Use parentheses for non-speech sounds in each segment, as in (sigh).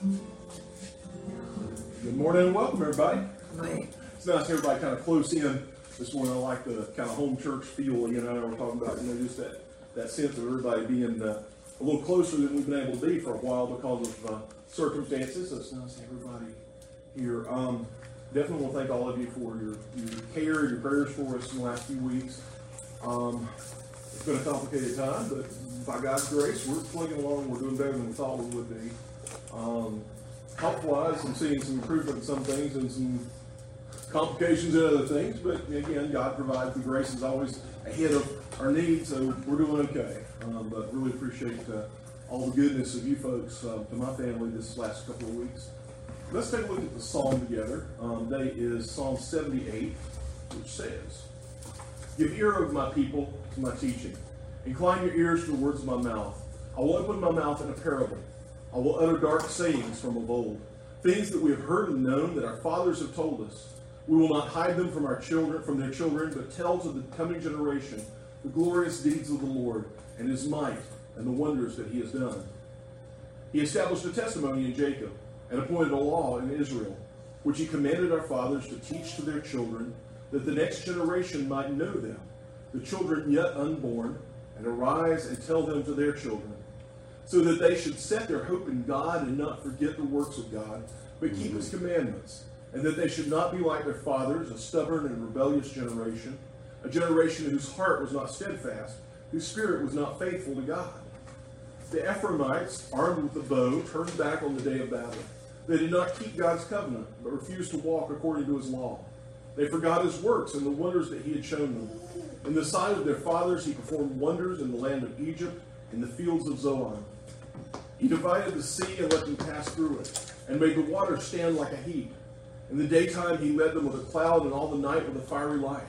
Good morning and welcome, everybody. It's nice everybody kind of close in this morning. I like the kind of home church feel. You know, we're talking about you know just that that sense of everybody being uh, a little closer than we've been able to be for a while because of uh, circumstances. So it's nice to have everybody here. Um, definitely want to thank all of you for your, your care, your prayers for us in the last few weeks. Um, it's been a complicated time, but by God's grace, we're plugging along. We're doing better than we thought we would be. Um, health wise, I'm seeing some improvement in some things and some complications in other things. But again, God provides the grace is always ahead of our needs, so we're doing okay. Um, but really appreciate uh, all the goodness of you folks uh, to my family this last couple of weeks. Let's take a look at the psalm together. Um, today is Psalm 78, which says, Give ear of my people to my teaching. Incline your ears to the words of my mouth. I will open my mouth in a parable. I will utter dark sayings from of old, things that we have heard and known that our fathers have told us. We will not hide them from our children, from their children, but tell to the coming generation the glorious deeds of the Lord and his might and the wonders that he has done. He established a testimony in Jacob and appointed a law in Israel, which he commanded our fathers to teach to their children, that the next generation might know them, the children yet unborn, and arise and tell them to their children, so that they should set their hope in God and not forget the works of God, but keep his mm-hmm. commandments, and that they should not be like their fathers, a stubborn and rebellious generation, a generation whose heart was not steadfast, whose spirit was not faithful to God. The Ephraimites, armed with the bow, turned back on the day of battle. They did not keep God's covenant, but refused to walk according to his law. They forgot his works and the wonders that he had shown them. In the sight of their fathers, he performed wonders in the land of Egypt, in the fields of Zoan. He divided the sea and let them pass through it, and made the waters stand like a heap. In the daytime, he led them with a cloud, and all the night with a fiery light.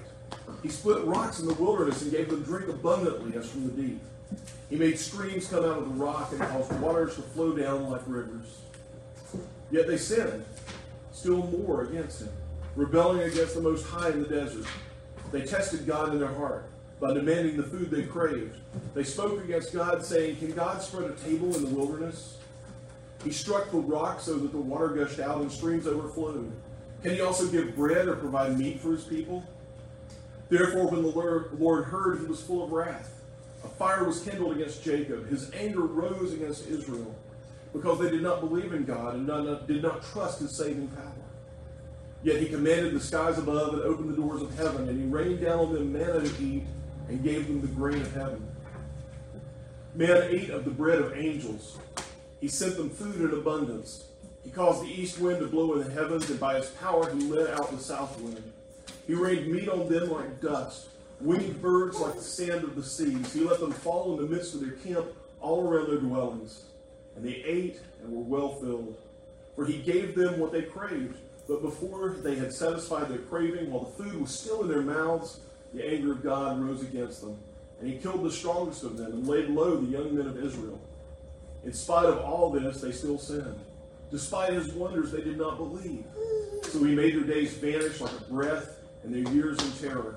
He split rocks in the wilderness and gave them drink abundantly as from the deep. He made streams come out of the rock and caused waters to flow down like rivers. Yet they sinned still more against him, rebelling against the Most High in the desert. They tested God in their heart by demanding the food they craved. They spoke against God, saying, Can God spread a table in the wilderness? He struck the rock so that the water gushed out and streams overflowed. Can he also give bread or provide meat for his people? Therefore, when the Lord heard, he was full of wrath. A fire was kindled against Jacob. His anger rose against Israel because they did not believe in God and did not trust his saving power. Yet he commanded the skies above and opened the doors of heaven, and he rained down on them manna to eat and gave them the grain of heaven. Man ate of the bread of angels. He sent them food in abundance. He caused the east wind to blow in the heavens, and by his power he let out the south wind. He rained meat on them like dust, winged birds like the sand of the seas. He let them fall in the midst of their camp, all around their dwellings. And they ate and were well filled. For he gave them what they craved. But before they had satisfied their craving, while the food was still in their mouths, the anger of God rose against them. And he killed the strongest of them and laid low the young men of Israel. In spite of all this, they still sinned. Despite his wonders, they did not believe. So he made their days vanish like a breath and their years in terror.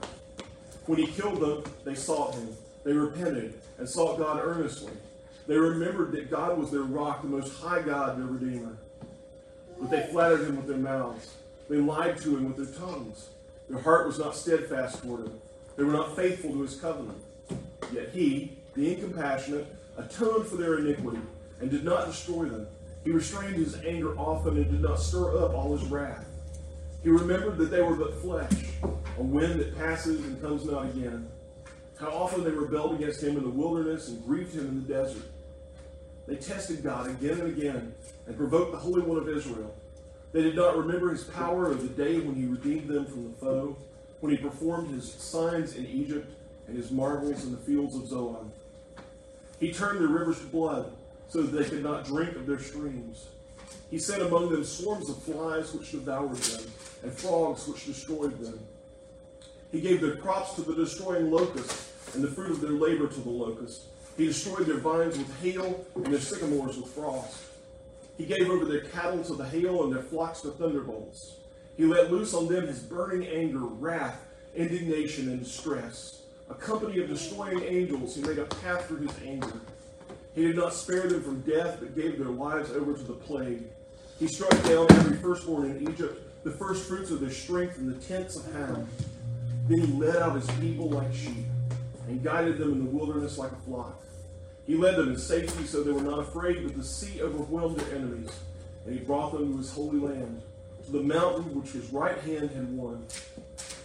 When he killed them, they sought him. They repented and sought God earnestly. They remembered that God was their rock, the most high God, their Redeemer. But they flattered him with their mouths. They lied to him with their tongues. Their heart was not steadfast toward him. They were not faithful to his covenant. Yet he, being compassionate, atoned for their iniquity and did not destroy them. He restrained his anger often and did not stir up all his wrath. He remembered that they were but flesh, a wind that passes and comes not again. How often they rebelled against him in the wilderness and grieved him in the desert. They tested God again and again and provoked the Holy One of Israel. They did not remember his power of the day when he redeemed them from the foe, when he performed his signs in Egypt and his marvels in the fields of Zoan. He turned their rivers to blood so that they could not drink of their streams. He sent among them swarms of flies which devoured them, and frogs which destroyed them. He gave their crops to the destroying locust, and the fruit of their labor to the locust. He destroyed their vines with hail, and their sycamores with frost. He gave over their cattle to the hail, and their flocks to thunderbolts. He let loose on them his burning anger, wrath, indignation, and distress. A company of destroying angels, he made a path for his anger. He did not spare them from death, but gave their lives over to the plague. He struck down every firstborn in Egypt, the firstfruits of their strength in the tents of Ham. Then he led out his people like sheep and guided them in the wilderness like a flock. He led them in safety so they were not afraid, but the sea overwhelmed their enemies. And he brought them to his holy land, to the mountain which his right hand had won.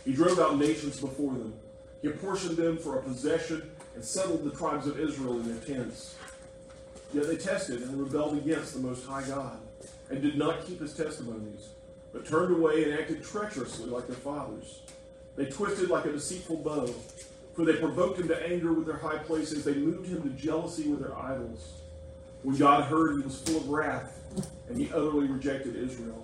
He drove out nations before them. He apportioned them for a possession and settled the tribes of Israel in their tents. Yet they tested and rebelled against the Most High God, and did not keep his testimonies, but turned away and acted treacherously like their fathers. They twisted like a deceitful bow, for they provoked him to anger with their high places. They moved him to jealousy with their idols. When God heard, he was full of wrath, and he utterly rejected Israel.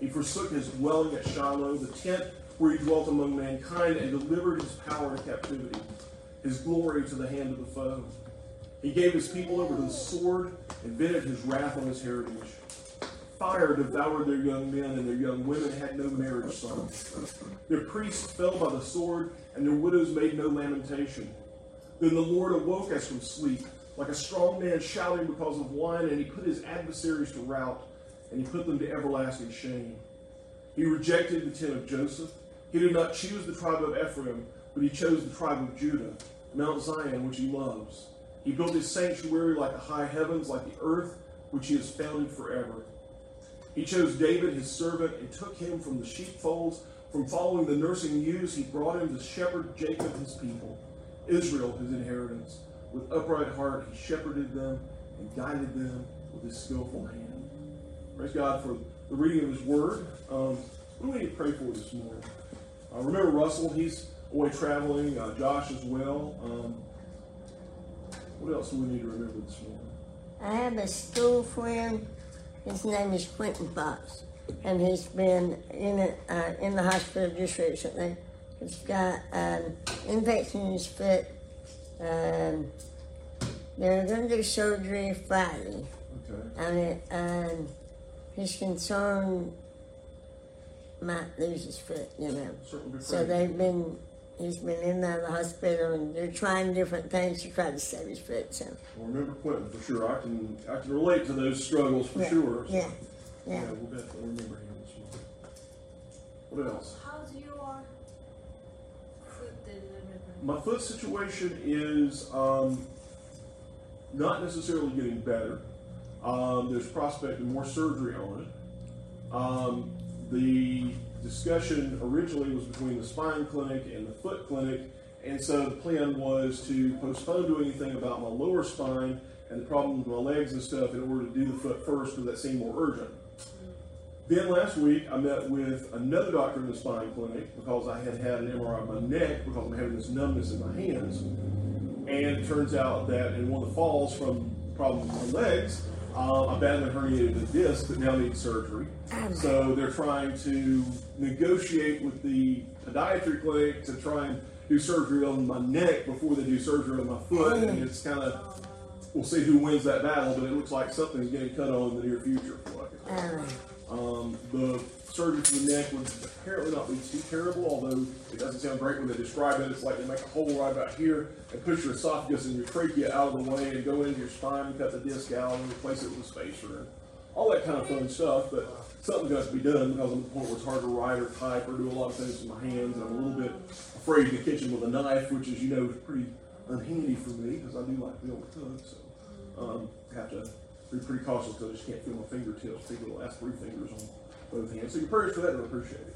He forsook his dwelling at Shiloh, the tent where he dwelt among mankind, and delivered his power to captivity, his glory to the hand of the foe. He gave his people over to the sword and vented his wrath on his heritage. Fire devoured their young men, and their young women had no marriage sons. Their priests fell by the sword, and their widows made no lamentation. Then the Lord awoke us from sleep, like a strong man shouting because of wine, and he put his adversaries to rout, and he put them to everlasting shame. He rejected the tent of Joseph. He did not choose the tribe of Ephraim, but he chose the tribe of Judah, Mount Zion, which he loves. He built his sanctuary like the high heavens, like the earth, which he has founded forever. He chose David, his servant, and took him from the sheepfolds. From following the nursing ewes, he brought him to shepherd Jacob, his people, Israel, his inheritance. With upright heart, he shepherded them and guided them with his skillful hand. Praise God for the reading of his word. Um, what do we need to pray for this morning? Uh, remember Russell, he's away traveling, uh, Josh as well. Um, what else do we need to remember this morning? I have a school friend. His name is Quentin Fox, and he's been in a, uh, in the hospital just recently. He's got an infection in his foot. Um, they're going to do surgery Friday Okay. on it, and he's concerned might lose his foot, you know. So they've been, he's been in and out of the hospital, and they're trying different things to try to save his foot. So Well, remember Quentin for sure. I can I can relate to those struggles for yeah, sure. So, yeah, yeah. we'll definitely remember him this morning. What else? How's your foot delivery? My foot situation is um, not necessarily getting better. Um, there's prospect of more surgery on it. Um, the discussion originally was between the spine clinic and the foot clinic, and so the plan was to postpone doing anything about my lower spine and the problem with my legs and stuff in order to do the foot first because that seemed more urgent. Then last week I met with another doctor in the spine clinic because I had had an MRI of my neck because I'm having this numbness in my hands. And it turns out that in one of the falls from problems with my legs, uh, I badly herniated a disc that now needs surgery. So they're trying to negotiate with the podiatry clinic to try and do surgery on my neck before they do surgery on my foot. And it's kind of, we'll see who wins that battle, but it looks like something's getting cut on in the near future. Um, the surgery for the neck would apparently not be too terrible, although it doesn't sound great when they describe it. It's like they make a hole right about here and push your esophagus and your trachea out of the way and go into your spine and cut the disc out and replace it with a spacer and all that kind of fun stuff. But something's got to be done because I'm at the point where it's hard to write or type or do a lot of things with my hands. And I'm a little bit afraid in the kitchen with a knife, which, as you know, is pretty unhandy for me because I do like to be able to cook. So um, have to be pretty cautious because I just can't feel my fingertips. Take the last three fingers on both hands. So your prayers for that, I appreciate it.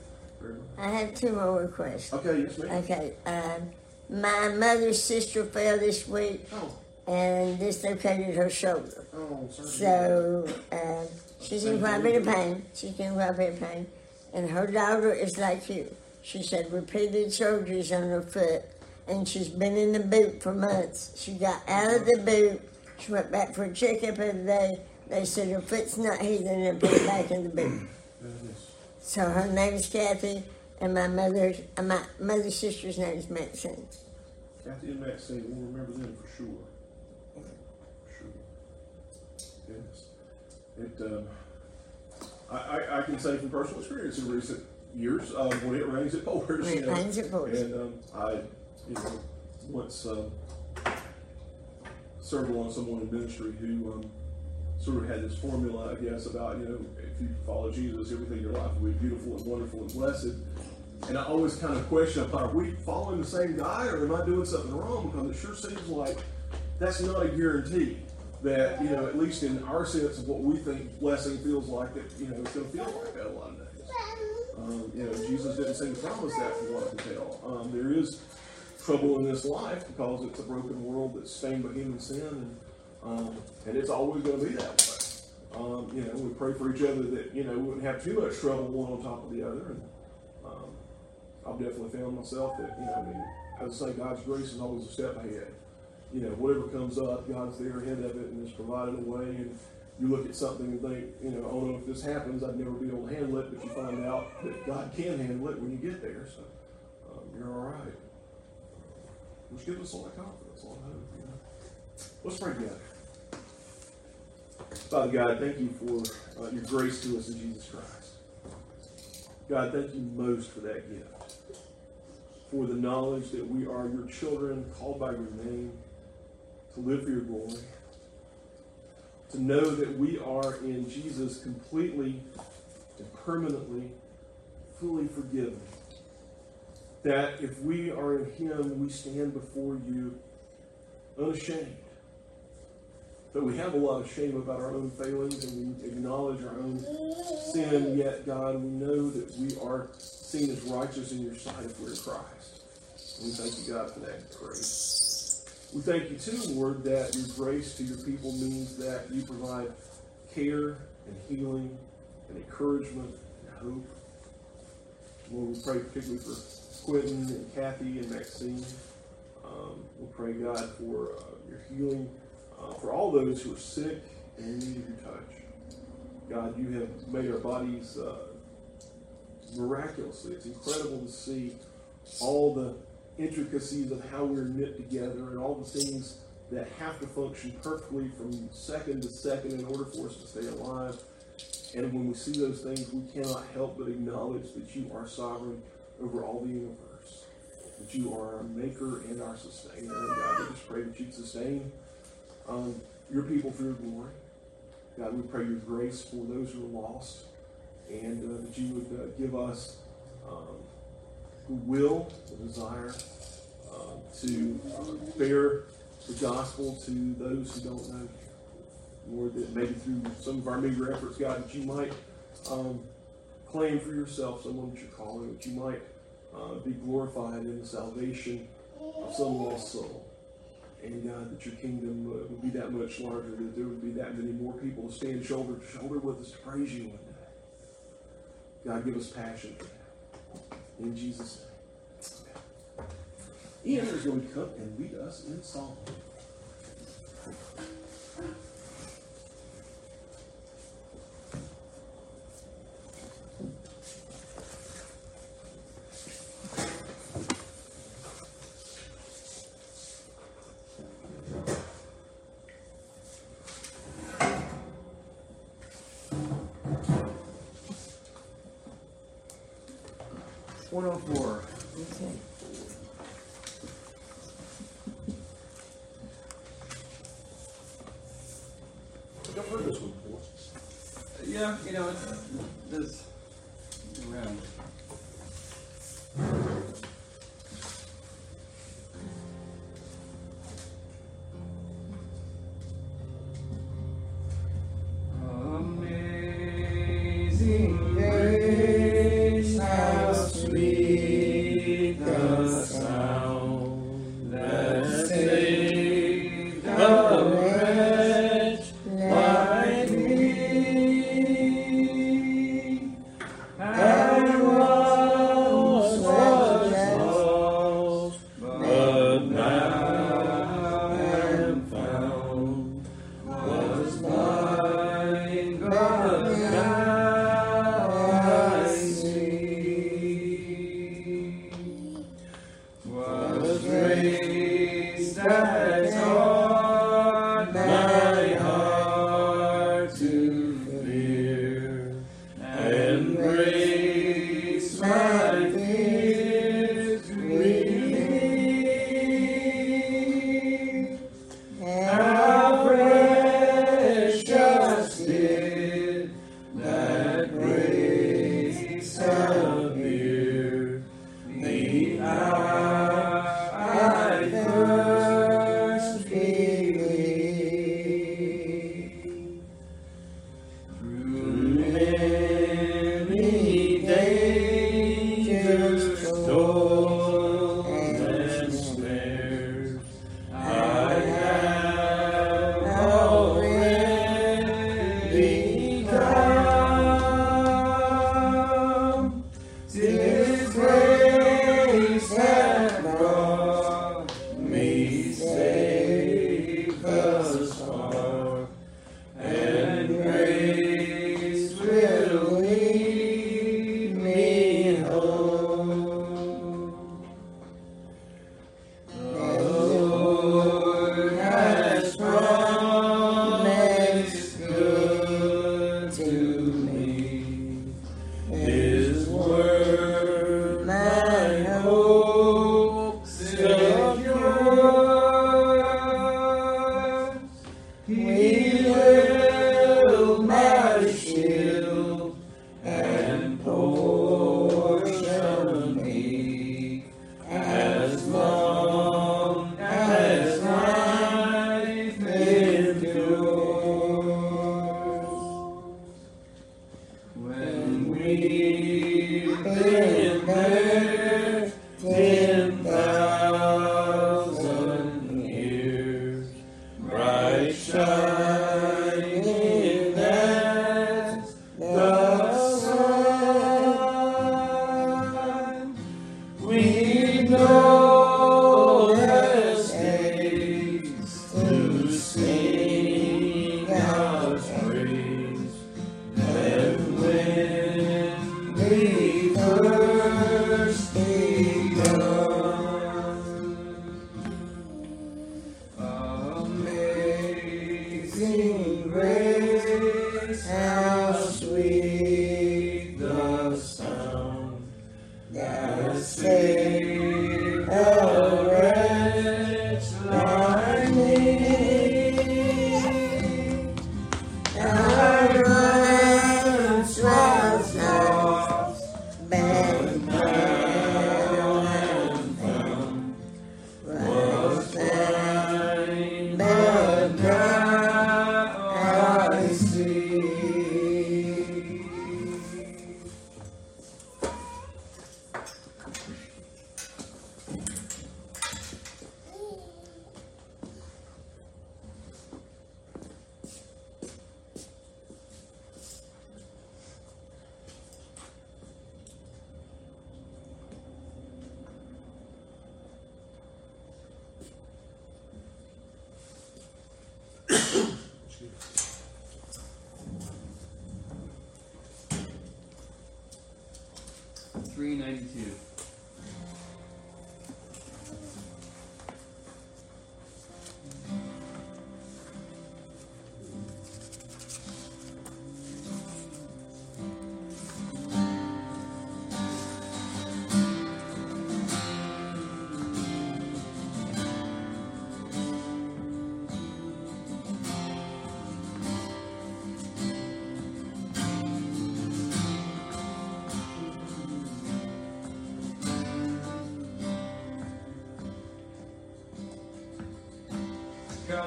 I have two more requests. Okay, yes, ma'am. Okay, um, my mother's sister fell this week Oh, and dislocated her shoulder. oh, sorry. So uh, she's in quite a bit of pain. She's in quite a bit of pain, and her daughter is like you. She said repeated surgeries on her foot, and she's been in the boot for months. She got out of the boot. She went back for a checkup the other day. They said her foot's not healing, and put it back in the boot. So her name is Kathy, and my mother's uh, my mother's sister's name is Maxine. Kathy and Maxine, we'll remember them for sure. For sure. Yes. It, um, I, I, I can say from personal experience in recent years, um, when it rains, it pours. When it rains, it pours. And um, I, you know, once um, served along someone in ministry who um, sort of had this formula, I guess, about you know if you follow Jesus, everything in your life will be beautiful and wonderful and blessed. And I always kind of question, I are we following the same guy or am I doing something wrong? Because it sure seems like that's not a guarantee that, you know, at least in our sense of what we think blessing feels like, that, you know, it's going to feel like that a lot of days. Um, you know, Jesus didn't seem to promise that from what I can tell. Um, there is trouble in this life because it's a broken world that's stained by human sin, and, um, and it's always going to be that way. Um, you know, we pray for each other that, you know, we wouldn't have too much trouble one on top of the other. And, um, I've definitely found myself that, you know, I mean, as I say, God's grace is always a step ahead. You know, whatever comes up, God's there ahead of it and has provided a way. And you look at something and think, you know, oh no, if this happens, I'd never be able to handle it. But you find out that God can handle it when you get there. So um, you're all right. Which gives us a lot of confidence, a lot of hope. You know. Let's pray together. Father God, thank you for uh, your grace to us in Jesus Christ. God, thank you most for that gift, for the knowledge that we are your children, called by your name, to live for your glory, to know that we are in Jesus completely and permanently, fully forgiven. That if we are in Him, we stand before you unashamed. But we have a lot of shame about our own failings and we acknowledge our own sin, yet, God, we know that we are seen as righteous in your sight if we're in Christ. And we thank you, God, for that grace. We thank you, too, Lord, that your grace to your people means that you provide care and healing and encouragement and hope. Lord, we pray particularly for Quentin and Kathy and Maxine. Um, we pray, God, for uh, your healing uh, for all those who are sick and need your touch. God, you have made our bodies uh, miraculously. It's incredible to see all the intricacies of how we're knit together and all the things that have to function perfectly from second to second in order for us to stay alive. And when we see those things, we cannot help but acknowledge that you are sovereign over all the universe, that you are our maker and our sustainer. And God, we just pray that you'd sustain um, your people for your glory. God, we pray your grace for those who are lost, and uh, that you would uh, give us um, the will, the desire uh, to bear the gospel to those who don't know you. Lord, that maybe through some of our meager efforts, God, that you might um, claim for yourself someone that you're calling, that you might uh, be glorified in the salvation of some lost soul and God, that your kingdom uh, would be that much larger, that there would be that many more people to stand shoulder to shoulder with us to praise you one day. God, give us passion for that. In Jesus' name. Ian is going to come and lead us in song. One oh four. Okay. I've heard this one before. Yeah, you know, it's,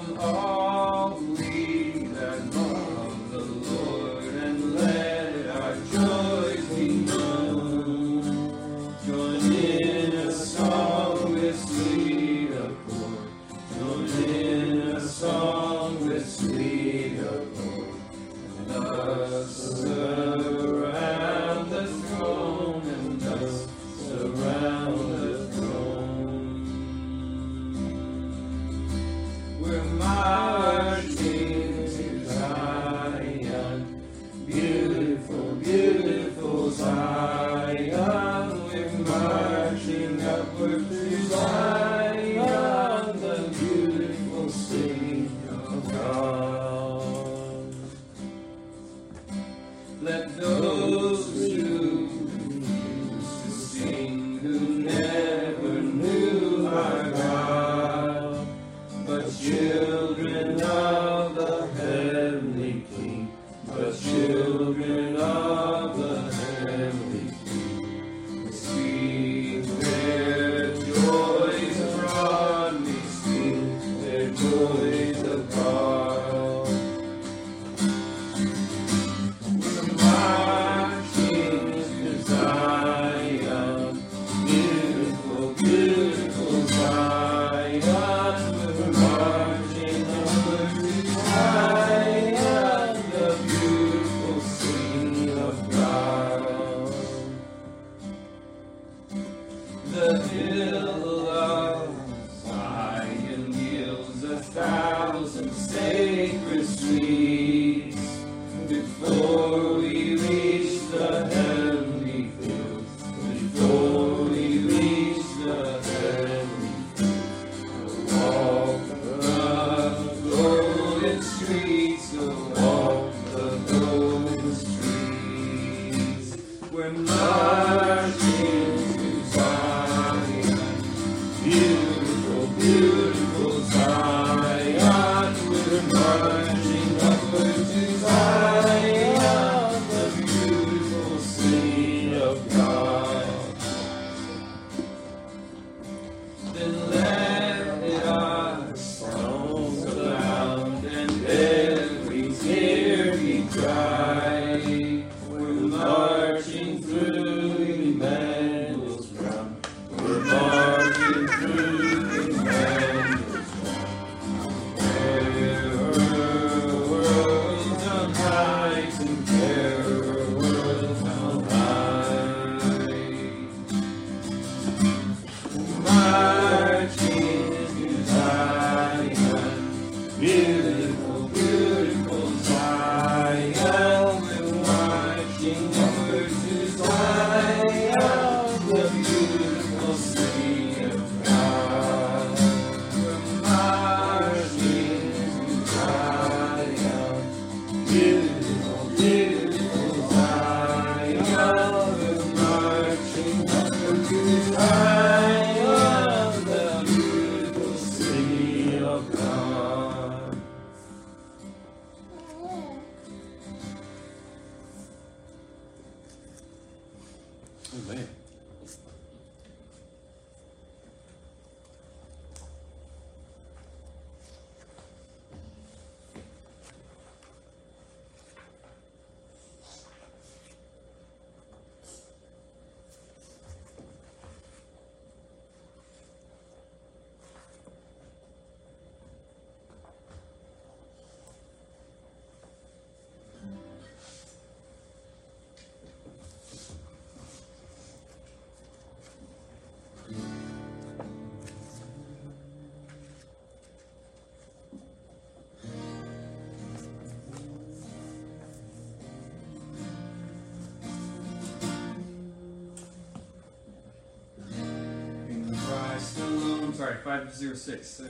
Come all Sorry, 506.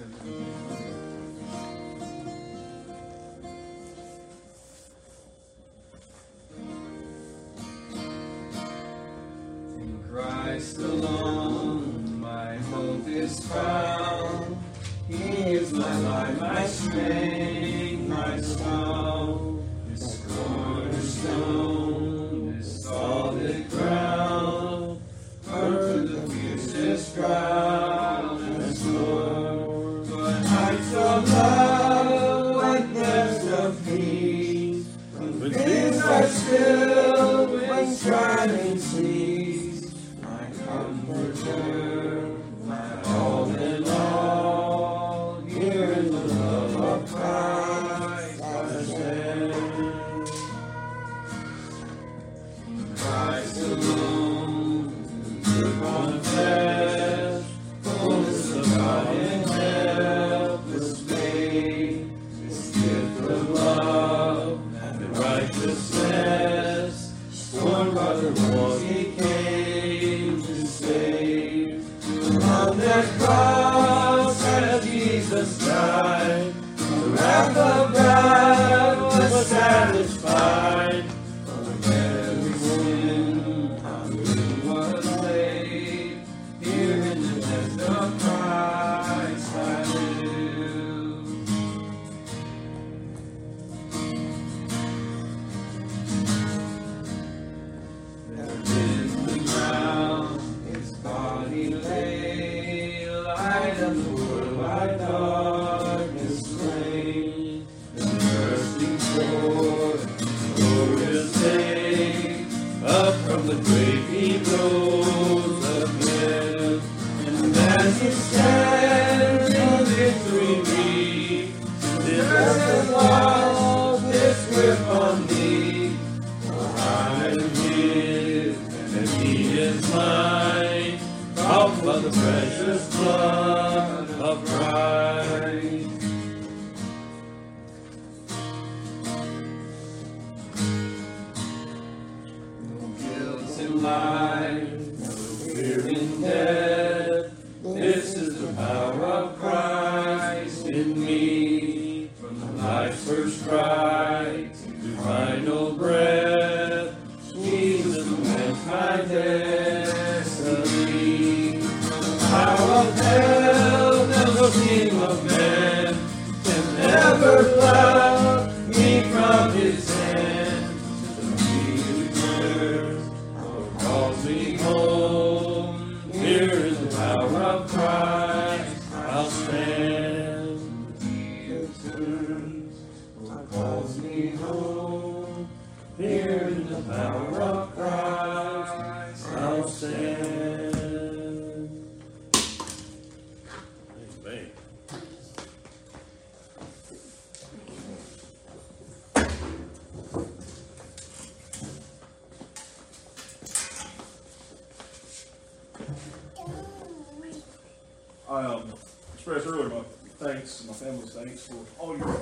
I um, expressed earlier my thanks, my family's thanks for all your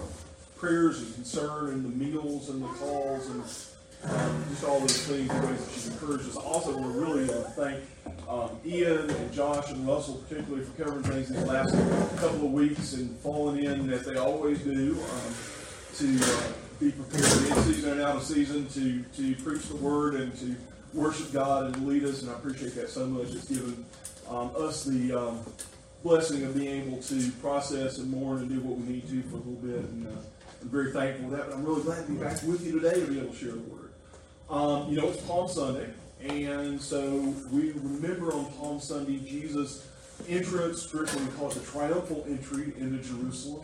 prayers and concern and the meals and the calls and um, just all those things, the ways that you've encouraged us. I also want to really uh, thank um, Ian and Josh and Russell, particularly for covering things these last couple of weeks and falling in as they always do um, to uh, be prepared in season and out of season to to preach the word and to worship God and lead us. And I appreciate that so much. It's given um, us the um, blessing of being able to process and mourn and do what we need to for a little bit. And uh, I'm very thankful for that. But I'm really glad to be back with you today to be able to share the word. Um, you know, it's Palm Sunday, and so we remember on Palm Sunday Jesus' entrance, scripturally we call it the triumphal entry into Jerusalem,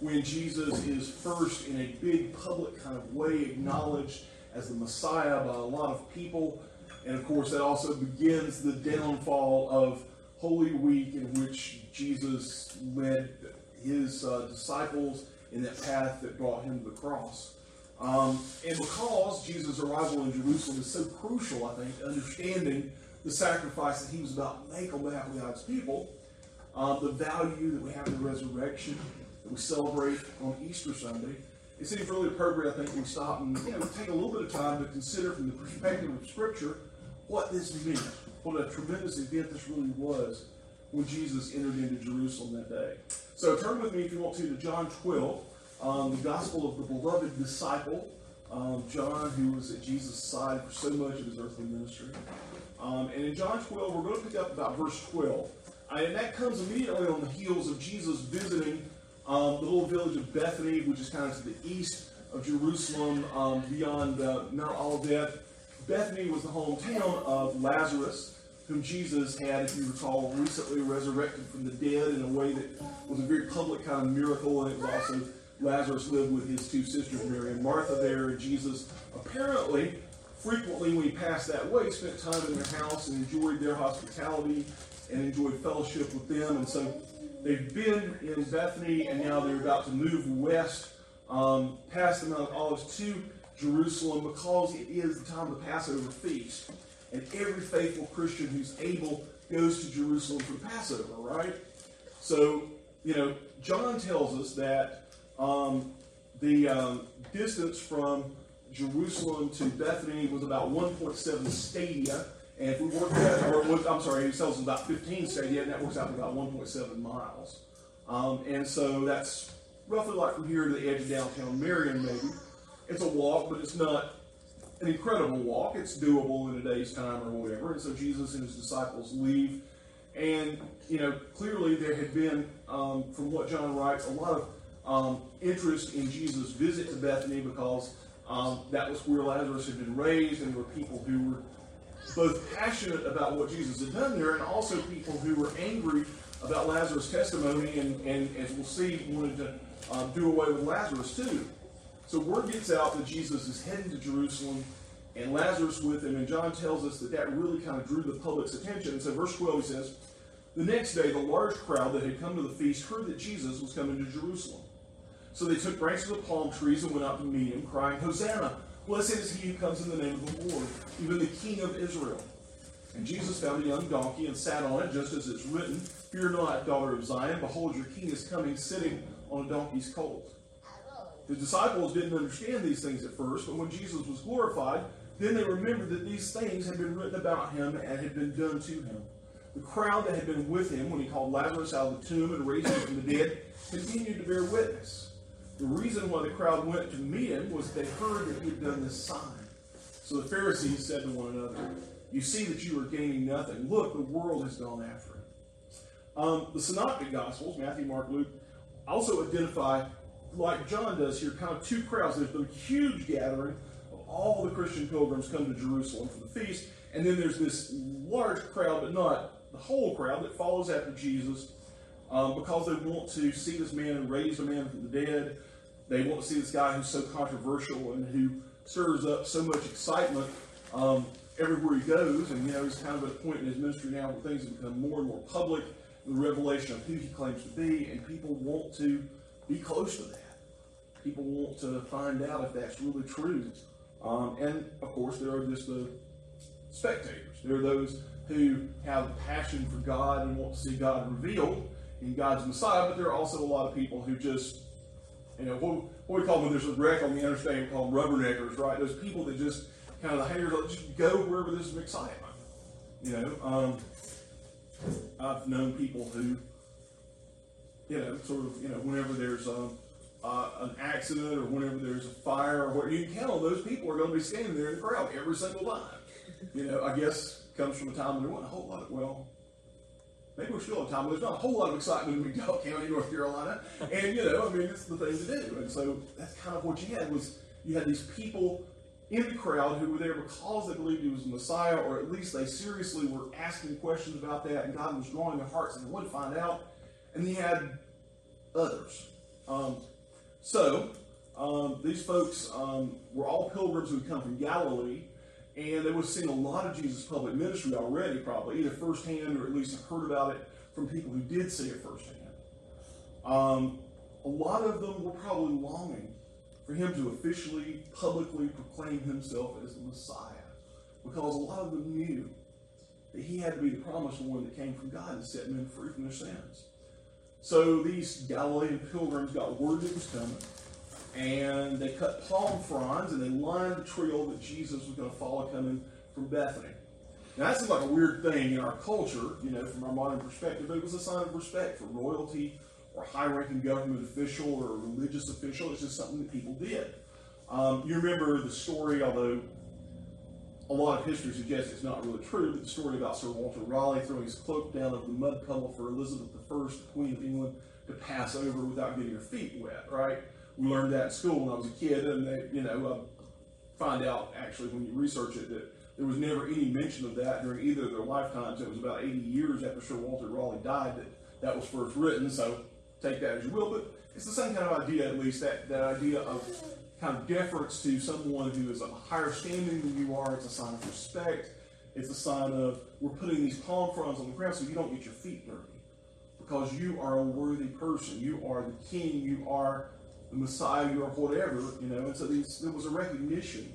when Jesus is first in a big public kind of way acknowledged as the Messiah by a lot of people. And of course, that also begins the downfall of Holy Week, in which Jesus led his uh, disciples in that path that brought him to the cross. Um, and because Jesus' arrival in Jerusalem is so crucial, I think, understanding the sacrifice that he was about to make on behalf of God's people, um, the value that we have in the resurrection that we celebrate on Easter Sunday, it seems really appropriate, I think, we stop and you know, take a little bit of time to consider from the perspective of Scripture what this means, what a tremendous event this really was when Jesus entered into Jerusalem that day. So turn with me, if you want to, to John 12 um, the gospel of the beloved disciple, um, John, who was at Jesus' side for so much of his earthly ministry. Um, and in John 12, we're going to pick up about verse 12. Uh, and that comes immediately on the heels of Jesus visiting um, the little village of Bethany, which is kind of to the east of Jerusalem, um, beyond uh, Mount Olivet. Bethany was the hometown of Lazarus, whom Jesus had, if you recall, recently resurrected from the dead in a way that was a very public kind of miracle, and it was also Lazarus lived with his two sisters, Mary and Martha, there, and Jesus apparently, frequently when he passed that way, spent time in their house and enjoyed their hospitality and enjoyed fellowship with them. And so they've been in Bethany, and now they're about to move west um, past the Mount of Olives to Jerusalem because it is the time of the Passover feast. And every faithful Christian who's able goes to Jerusalem for Passover, right? So, you know, John tells us that um, the um, distance from Jerusalem to Bethany was about 1.7 stadia. And if we work that, or I'm sorry, he tells us about 15 stadia, and that works out to about 1.7 miles. Um, and so that's roughly like from here to the edge of downtown Marion, maybe. It's a walk, but it's not an incredible walk. It's doable in a day's time or whatever. And so Jesus and his disciples leave. And, you know, clearly there had been, um, from what John writes, a lot of um, interest in Jesus' visit to Bethany because um, that was where Lazarus had been raised, and were people who were both passionate about what Jesus had done there, and also people who were angry about Lazarus' testimony, and, and as we'll see, wanted to um, do away with Lazarus too. So word gets out that Jesus is heading to Jerusalem, and Lazarus with him, and John tells us that that really kind of drew the public's attention. So, verse 12, he says, The next day, the large crowd that had come to the feast heard that Jesus was coming to Jerusalem. So they took branches of palm trees and went out to meet him, crying, Hosanna! Blessed is he who comes in the name of the Lord, even the King of Israel. And Jesus found a young donkey and sat on it, just as it's written, Fear not, daughter of Zion, behold, your king is coming, sitting on a donkey's colt. The disciples didn't understand these things at first, but when Jesus was glorified, then they remembered that these things had been written about him and had been done to him. The crowd that had been with him when he called Lazarus out of the tomb and raised him from the dead continued to bear witness. The reason why the crowd went to meet him was they heard that he had done this sign. So the Pharisees said to one another, You see that you are gaining nothing. Look, the world has gone after him. Um, the Synoptic Gospels, Matthew, Mark, Luke, also identify, like John does here, kind of two crowds. There's the huge gathering of all the Christian pilgrims come to Jerusalem for the feast, and then there's this large crowd, but not the whole crowd, that follows after Jesus um, because they want to see this man who raised a man from the dead. They want to see this guy who's so controversial and who stirs up so much excitement um, everywhere he goes. And, you know, he's kind of at a point in his ministry now where things have become more and more public, the revelation of who he claims to be, and people want to be close to that. People want to find out if that's really true. Um, and, of course, there are just the spectators. There are those who have a passion for God and want to see God revealed in God's Messiah, but there are also a lot of people who just, you know, what, what we call when there's a wreck on the interstate, we call them rubberneckers, right? Those people that just kind of like, just go wherever there's some excitement. You know, um, I've known people who, you know, sort of, you know, whenever there's um, uh, an accident or whenever there's a fire or what, you can count on those people are going to be standing there in the crowd every single time. You know, I guess comes from a time when there wasn't a whole lot of, well, maybe we're still a time when there's not a whole lot of excitement in McDowell (laughs) County, North Carolina. And, you know, I mean, it's the thing to do. And so that's kind of what you had was you had these people in the crowd who were there because they believed he was the Messiah, or at least they seriously were asking questions about that, and God was drawing their hearts and they wanted to find out. And he had others. Um, so, um, these folks um, were all pilgrims who had come from Galilee, and they would have seen a lot of Jesus' public ministry already, probably, either firsthand or at least heard about it from people who did see it firsthand. Um, a lot of them were probably longing for him to officially, publicly proclaim himself as the Messiah, because a lot of them knew that he had to be the promised one that came from God and set men free from their sins. So these Galilean pilgrims got word it was coming, and they cut palm fronds and they lined the trail that Jesus was going to follow coming from Bethany. Now that seems like a weird thing in our culture, you know, from our modern perspective, but it was a sign of respect for royalty or high-ranking government official or religious official. It's just something that people did. Um, you remember the story, although a lot of history suggests it's not really true, but the story about Sir Walter Raleigh throwing his cloak down over the mud puddle for Elizabeth I, Queen of England, to pass over without getting her feet wet, right? We learned that in school when I was a kid, and they, you know, uh, find out actually when you research it that there was never any mention of that during either of their lifetimes. It was about 80 years after Sir Walter Raleigh died that that was first written, so take that as you will, but it's the same kind of idea, at least, that, that idea of kind of deference to someone who is of a higher standing than you are. It's a sign of respect. It's a sign of we're putting these palm fronds on the ground so you don't get your feet dirty. Because you are a worthy person. You are the king. You are the Messiah. You are whatever, you know. And so these, there was a recognition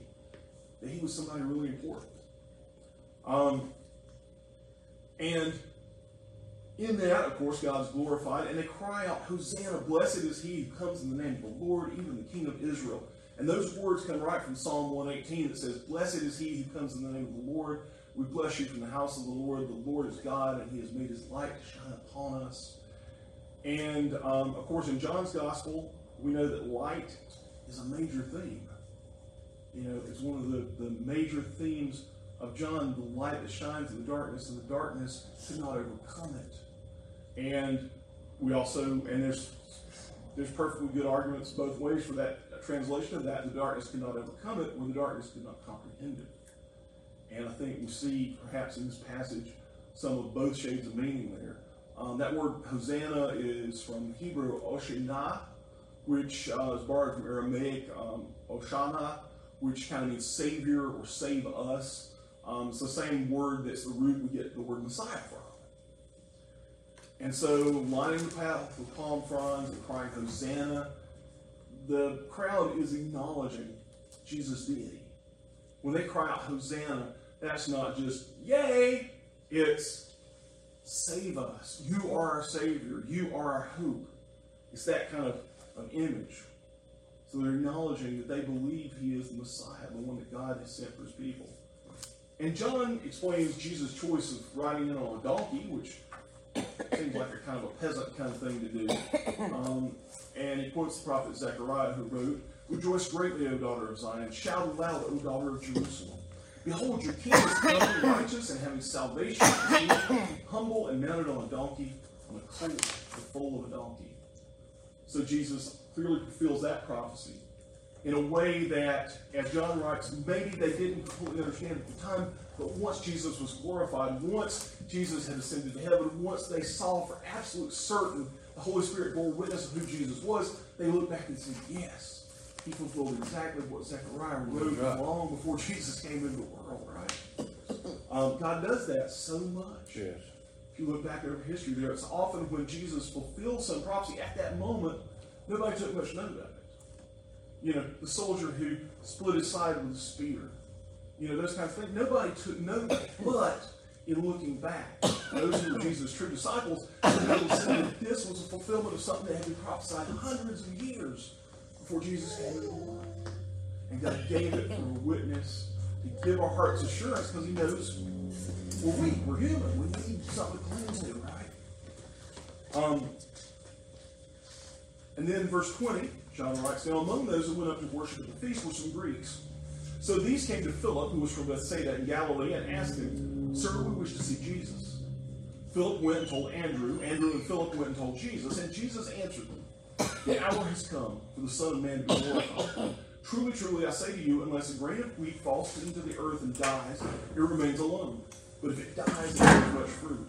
that he was somebody really important. Um, and in that, of course, God is glorified, and they cry out, Hosanna, blessed is he who comes in the name of the Lord, even the King of Israel. And those words come right from Psalm 118 that says, Blessed is he who comes in the name of the Lord. We bless you from the house of the Lord. The Lord is God, and he has made his light to shine upon us. And, um, of course, in John's gospel, we know that light is a major theme. You know, it's one of the, the major themes of John, the light that shines in the darkness, and the darkness could not overcome it. And we also, and there's there's perfectly good arguments both ways for that translation of that. The darkness could not overcome it, or the darkness could not comprehend it. And I think we see, perhaps in this passage, some of both shades of meaning there. Um, that word Hosanna is from Hebrew Oshana, which uh, is borrowed from Aramaic um, Oshana, which kind of means Savior or save us. Um, it's the same word that's the root we get the word Messiah from. And so, lining the path with palm fronds and crying Hosanna, the crowd is acknowledging Jesus' deity. When they cry out Hosanna, that's not just yay, it's save us. You are our Savior. You are our hope. It's that kind of, of image. So they're acknowledging that they believe he is the Messiah, the one that God has sent for his people. And John explains Jesus' choice of riding in on a donkey, which seems like a kind of a peasant kind of thing to do. Um, and he quotes the prophet Zechariah, who wrote, Rejoice greatly, O daughter of Zion. Shout aloud, O daughter of Jerusalem. Behold, your king is coming righteous and having salvation, humble and mounted on a donkey, on a colt, the foal of a donkey. So Jesus clearly fulfills that prophecy in a way that, as John writes, maybe they didn't completely understand at the time, but once Jesus was glorified, once Jesus had ascended to heaven, once they saw for absolute certain the Holy Spirit bore witness of who Jesus was, they looked back and said, Yes, he fulfilled exactly what Zechariah wrote Right. long before (laughs) Jesus came into the world, right? Um, God does that so much. Yes. If you look back over history, there it's often when Jesus fulfills some prophecy at that moment, nobody took much note of it. You know, the soldier who split his side with a spear. You know, those kinds of things. Nobody took note. But in looking back, those who were Jesus' true disciples, they would see that this was a fulfillment of something that had been prophesied hundreds of years before Jesus came into the world. And God gave it for a witness to give our hearts assurance because He knows we're weak, we're human, we need something to cling to, right? Um, and then verse 20, John writes, Now among those who went up to worship at the feast were some Greeks. So these came to Philip, who was from Bethsaida in Galilee, and asked him, Sir, we wish to see Jesus. Philip went and told Andrew. Andrew and Philip went and told Jesus, and Jesus answered them, The hour has come for the Son of Man to be glorified. Truly, truly, I say to you, unless a grain of wheat falls into the earth and dies, it remains alone. But if it dies, it bears much fruit.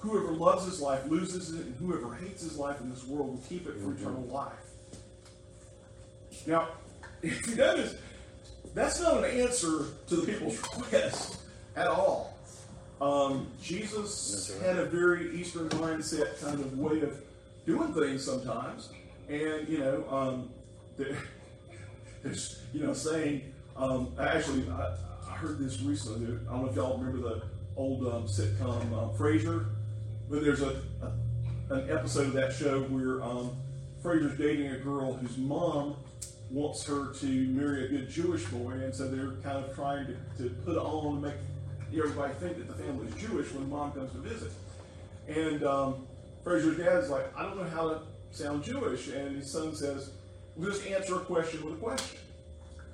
Whoever loves his life loses it, and whoever hates his life in this world will keep it for eternal life. Now, (laughs) if you notice, that's not an answer to the people's (laughs) request at all. Um, Jesus right. had a very Eastern mindset kind of way of doing things sometimes, and you know, um, there, (laughs) there's you know saying. Um, actually, I, I heard this recently. I don't know if y'all remember the old um, sitcom um, Frasier, but there's a, a an episode of that show where um, Frasier's dating a girl whose mom wants her to marry a good Jewish boy, and so they're kind of trying to, to put on and make everybody think that the family's Jewish when mom comes to visit. And um, Frasier's dad's like, I don't know how to sound Jewish, and his son says, well, just answer a question with a question.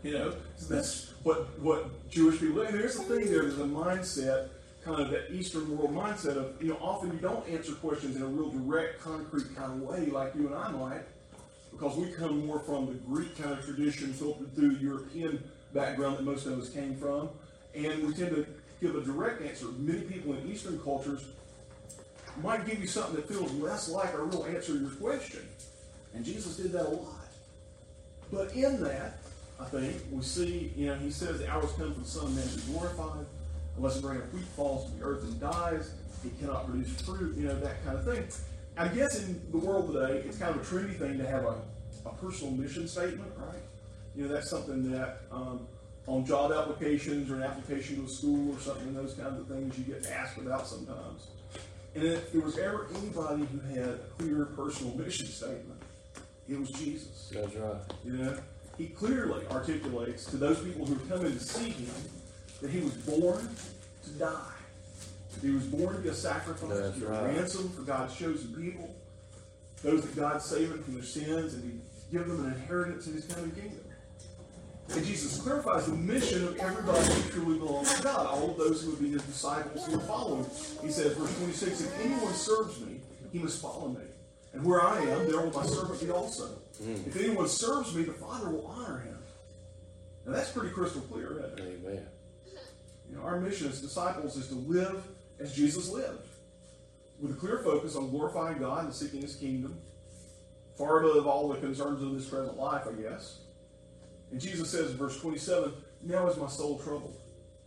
You know, so that's what what Jewish people. And there's the thing there. There's a mindset, kind of that Eastern world mindset of you know. Often you don't answer questions in a real direct, concrete kind of way, like you and I might, because we come more from the Greek kind of tradition, filtered through European background that most of us came from, and we tend to give a direct answer. Many people in Eastern cultures might give you something that feels less like a real answer to your question, and Jesus did that a lot. But in that, I think, we see, you know, he says the hours come for the Son of Man to be glorified. Unless a grain of wheat falls to the earth and dies, it cannot produce fruit, you know, that kind of thing. I guess in the world today, it's kind of a trendy thing to have a, a personal mission statement, right? You know, that's something that um, on job applications or an application to a school or something, those kinds of things you get asked about sometimes. And if there was ever anybody who had a clear personal mission statement, it was Jesus. That's right. You know, he clearly articulates to those people who are coming to see him that he was born to die. He was born to be a sacrifice, That's to be a right. ransom for God's chosen people, those that God saving from their sins, and He give them an inheritance in His coming kingdom. And Jesus clarifies the mission of everybody who truly belongs to God, all of those who would be His disciples who would follow Him. He says, verse 26, if anyone serves me, he must follow me. And where I am, there will my servant be also. Hmm. If anyone serves me, the Father will honor him. Now that's pretty crystal clear, isn't it? Amen. You know, our mission as disciples is to live as Jesus lived, with a clear focus on glorifying God and seeking His kingdom, far above all the concerns of this present life, I guess. And Jesus says in verse 27, Now is my soul troubled,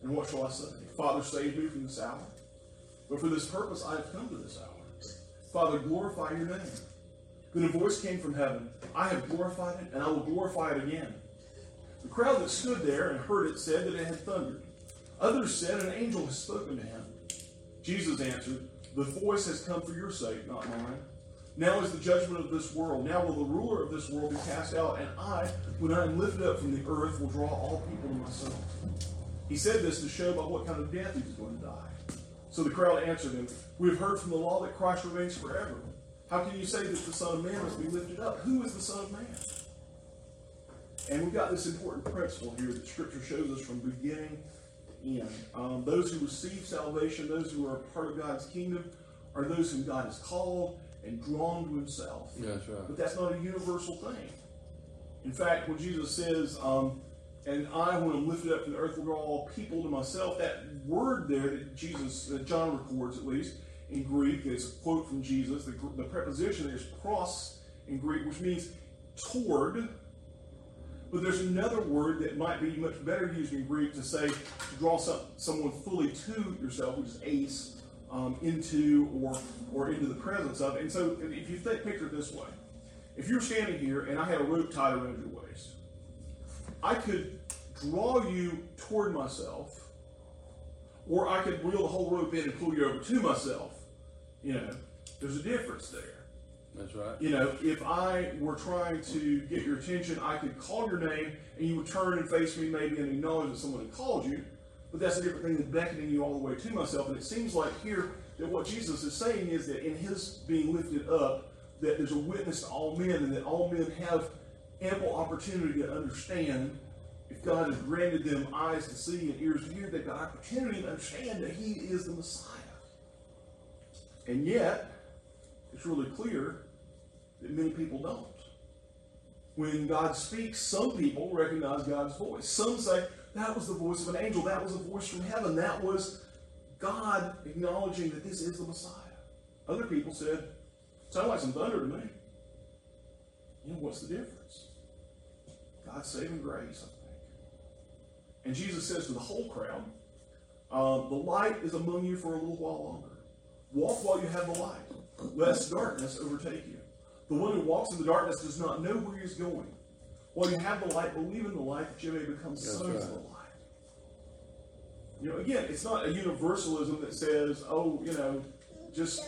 and what shall I say? Father, save me from this hour. But for this purpose I have come to this hour. Father, glorify your name. Then a voice came from heaven, I have glorified it, and I will glorify it again. The crowd that stood there and heard it said that it had thundered. Others said, An angel has spoken to him. Jesus answered, The voice has come for your sake, not mine. Now is the judgment of this world. Now will the ruler of this world be cast out, and I, when I am lifted up from the earth, will draw all people to myself. He said this to show by what kind of death he was going to die. So the crowd answered him, We have heard from the law that Christ remains forever. How can you say that the Son of Man must be lifted up? Who is the Son of Man? And we've got this important principle here that Scripture shows us from the beginning to end. Um, those who receive salvation, those who are part of God's kingdom, are those whom God has called and drawn to himself. That's right. But that's not a universal thing. In fact, when Jesus says, um, and I, when I'm lifted up from the earth, will draw all people to myself, that word there that Jesus, that John records at least, in Greek, it's a quote from Jesus, the, the preposition is "pros" in Greek, which means toward. But there's another word that might be much better used in Greek to say, to draw some, someone fully to yourself, which is ace, um, into or, or into the presence of. And so if you think, picture it this way. If you're standing here and I had a rope tied around your waist, I could draw you toward myself, or I could reel the whole rope in and pull you over to myself. You know, there's a difference there. That's right. You know, if I were trying to get your attention, I could call your name and you would turn and face me maybe and acknowledge that someone had called you. But that's a different thing than beckoning you all the way to myself. And it seems like here that what Jesus is saying is that in his being lifted up, that there's a witness to all men and that all men have ample opportunity to understand if God has granted them eyes to see and ears to hear, they've got opportunity to understand that He is the Messiah. And yet, it's really clear many people don't. When God speaks, some people recognize God's voice. Some say, that was the voice of an angel, that was a voice from heaven, that was God acknowledging that this is the Messiah. Other people said, sound like some thunder to me. You know, what's the difference? God's saving grace, I think. And Jesus says to the whole crowd, uh, The light is among you for a little while longer. Walk while you have the light, lest darkness overtake you. The one who walks in the darkness does not know where he is going. While you have the light, believe in the light that you may become That's sons right. of the light. You know, again, it's not a universalism that says, oh, you know, just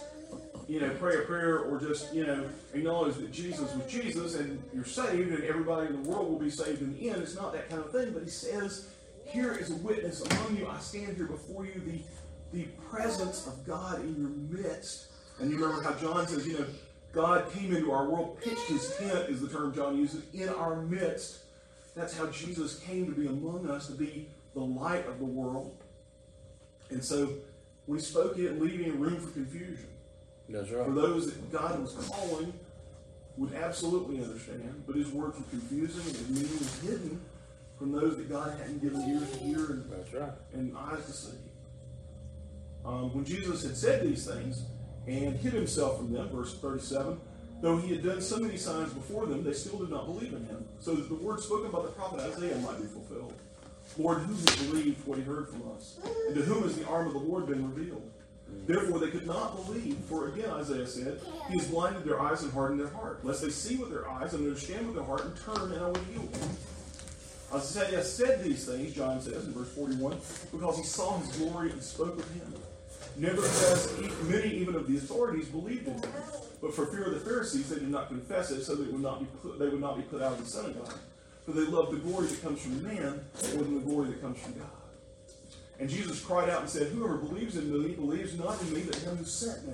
you know, pray a prayer or just, you know, acknowledge that Jesus was Jesus and you're saved and everybody in the world will be saved in the end. It's not that kind of thing, but he says, Here is a witness among you. I stand here before you, the, the presence of God in your midst. And you remember how John says, you know, God came into our world, pitched his tent, is the term John uses, in our midst. That's how Jesus came to be among us, to be the light of the world. And so we spoke it, leaving room for confusion. That's right. For those that God was calling would absolutely understand, but his words were confusing and his meaning was hidden from those that God hadn't given ears to hear and, That's right. and eyes to see. Um, when Jesus had said these things and hid himself from them, verse 37, though he had done so many signs before them, they still did not believe in him, so that the word spoken by the prophet Isaiah might be fulfilled. Lord, who has believed what he heard from us? And to whom has the arm of the Lord been revealed? Therefore they could not believe, for again Isaiah said, He has blinded their eyes and hardened their heart, lest they see with their eyes and understand with their heart and turn and I will heal them. Isaiah said these things, John says in verse 41, because he saw his glory and spoke of him. Nevertheless, e- many even of the authorities believed in him, but for fear of the Pharisees, they did not confess it, so it would not be put, they would not be put out of the synagogue. For they loved the glory that comes from man more than the glory that comes from God. And Jesus cried out and said, Whoever believes in me believes not in me, but him who sent me.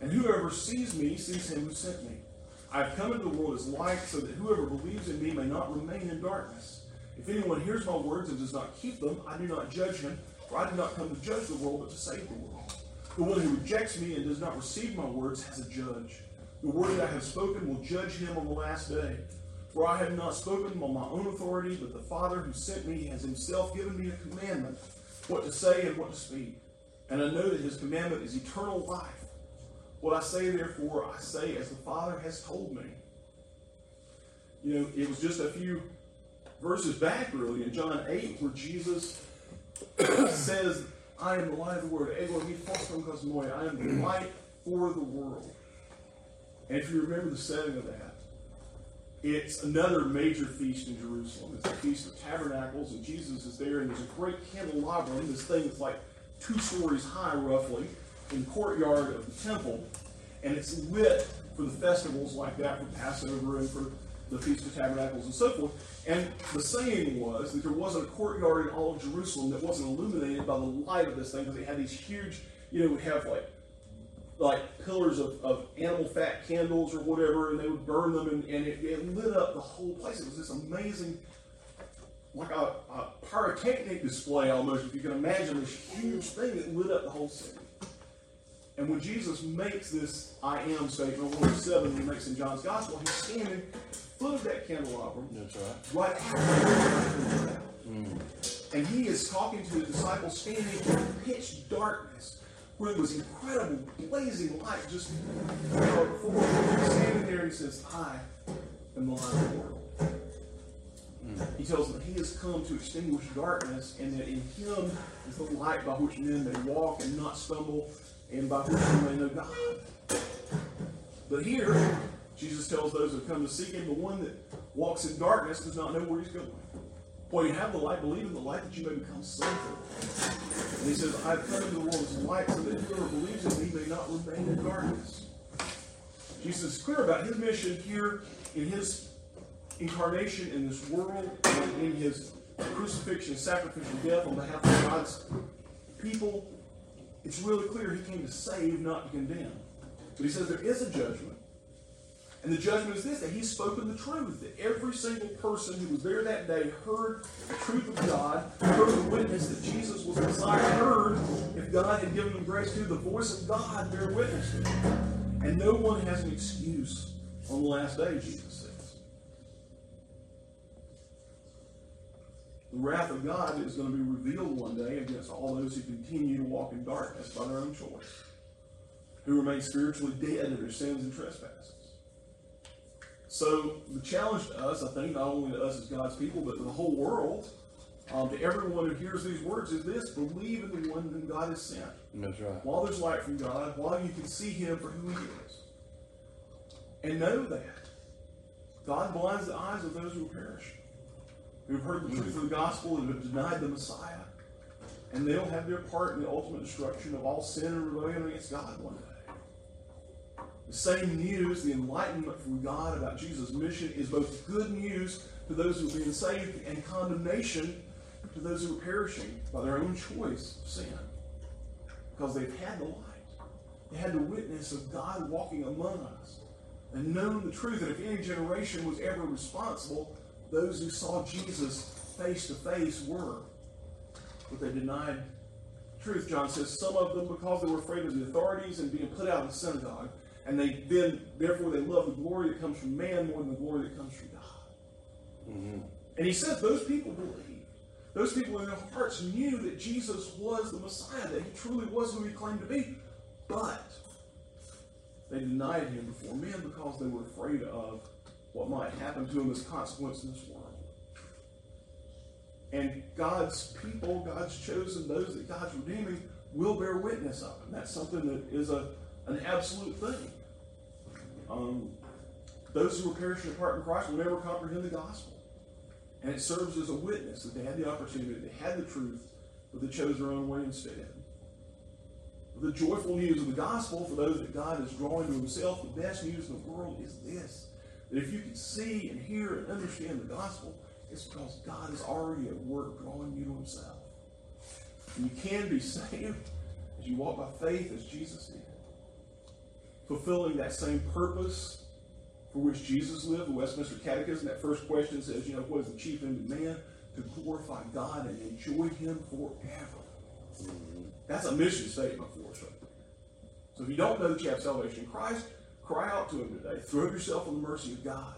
And whoever sees me sees him who sent me. I have come into the world as light, so that whoever believes in me may not remain in darkness. If anyone hears my words and does not keep them, I do not judge him, for I did not come to judge the world, but to save the world. The one who rejects me and does not receive my words has a judge. The word that I have spoken will judge him on the last day. For I have not spoken on my own authority, but the Father who sent me has himself given me a commandment, what to say and what to speak. And I know that his commandment is eternal life. What I say, therefore, I say as the Father has told me. You know, it was just a few verses back, really, in John 8, where Jesus (coughs) says, I am the light of the world. Ego cosmoi. I am the light for the world. And if you remember the setting of that, it's another major feast in Jerusalem. It's the Feast of Tabernacles, and Jesus is there, and there's a great candelabrum, this thing that's like two stories high, roughly, in the courtyard of the temple, and it's lit for the festivals like that, for Passover and for the Feast of Tabernacles and so forth. And the saying was that there wasn't a courtyard in all of Jerusalem that wasn't illuminated by the light of this thing, because they had these huge, you know, would have like like pillars of, of animal fat candles or whatever, and they would burn them, and, and it, it lit up the whole place. It was this amazing, like a, a pyrotechnic display almost, if you can imagine this huge thing that lit up the whole city. And when Jesus makes this I am statement, one of the seven he makes in John's Gospel, he's standing of that candelabrum, That's right. right after mm. And he is talking to the disciples standing in pitch darkness, where there was incredible blazing light just you know, before him. He's standing there and he says, I am the light of the world. Mm. He tells them he has come to extinguish darkness, and that in him is the light by which men may walk and not stumble, and by which they may know God. But here, Jesus tells those who come to seek him, the one that walks in darkness does not know where he's going. Well, you have the light, believe in the light that you may become of. And he says, I have come into the world as light so that whoever believes in me may not remain in darkness. Jesus is clear about his mission here in his incarnation in this world and in his crucifixion sacrificial death on behalf of God's people. It's really clear he came to save, not to condemn. But he says there is a judgment. And the judgment is this that he's spoken the truth. That every single person who was there that day heard the truth of God, heard the witness that Jesus was the Messiah, heard if God had given them grace to, the voice of God bear witness to. And no one has an excuse on the last day, Jesus says. The wrath of God is going to be revealed one day against all those who continue to walk in darkness by their own choice, who remain spiritually dead in their sins and trespasses. So the challenge to us, I think, not only to us as God's people, but to the whole world, um, to everyone who hears these words, is this: believe in the one whom God has sent. That's right. While there's light from God, while you can see Him for who He is, and know that God blinds the eyes of those who perish, who have heard the truth of the gospel and have denied the Messiah, and they'll have their part in the ultimate destruction of all sin and rebellion against God one day. Same news, the enlightenment from God about Jesus' mission, is both good news to those who are being saved and condemnation to those who are perishing by their own choice of sin. Because they've had the light. They had the witness of God walking among us and known the truth that if any generation was ever responsible, those who saw Jesus face to face were. But they denied truth. John says some of them because they were afraid of the authorities and being put out of the synagogue, and they then therefore they love the glory that comes from man more than the glory that comes from God. Mm-hmm. And he says those people believed. Those people in their hearts knew that Jesus was the Messiah, that he truly was who he claimed to be. But they denied him before men because they were afraid of what might happen to them as a consequence in this world. And God's people, God's chosen, those that God's redeeming, will bear witness of him. That's something that is a, an absolute thing. Um, those who are perishing apart from Christ will never comprehend the gospel. And it serves as a witness that they had the opportunity, they had the truth, but they chose their own way instead. The joyful news of the gospel for those that God is drawing to himself, the best news in the world is this. That if you can see and hear and understand the gospel, it's because God is already at work drawing you to himself. And you can be (laughs) saved as you walk by faith as Jesus did. Fulfilling that same purpose for which Jesus lived, the Westminster Catechism, that first question says, you know, what is the chief end of man? To glorify God and enjoy Him forever. That's a mission statement for us right. So if you don't know that you have salvation in Christ, cry out to Him today. Throw yourself on the mercy of God.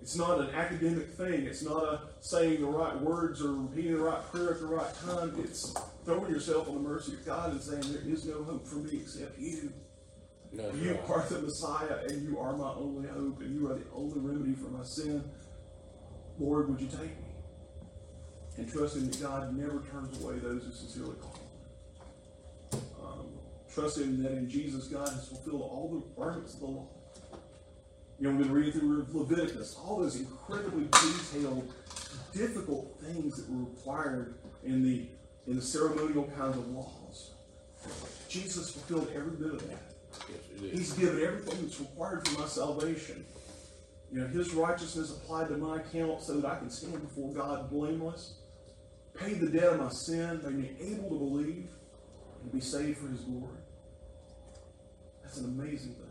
It's not an academic thing. It's not a saying the right words or repeating the right prayer at the right time. It's throwing yourself on the mercy of God and saying, there is no hope for me except you. That's You right. are the Messiah, and you are my only hope, and you are the only remedy for my sin. Lord, would you take me? And trusting that God never turns away those who sincerely call him. Um, trusting that in Jesus, God has fulfilled all the requirements of the law. You know, we've been reading through Leviticus, all those incredibly detailed, difficult things that were required in the in the ceremonial kinds of laws. Jesus fulfilled every bit of that. Yes. He's given everything that's required for my salvation. You know, His righteousness applied to my account so that I can stand before God blameless, pay the debt of my sin, make me able to believe, and be saved for His glory. That's an amazing thing.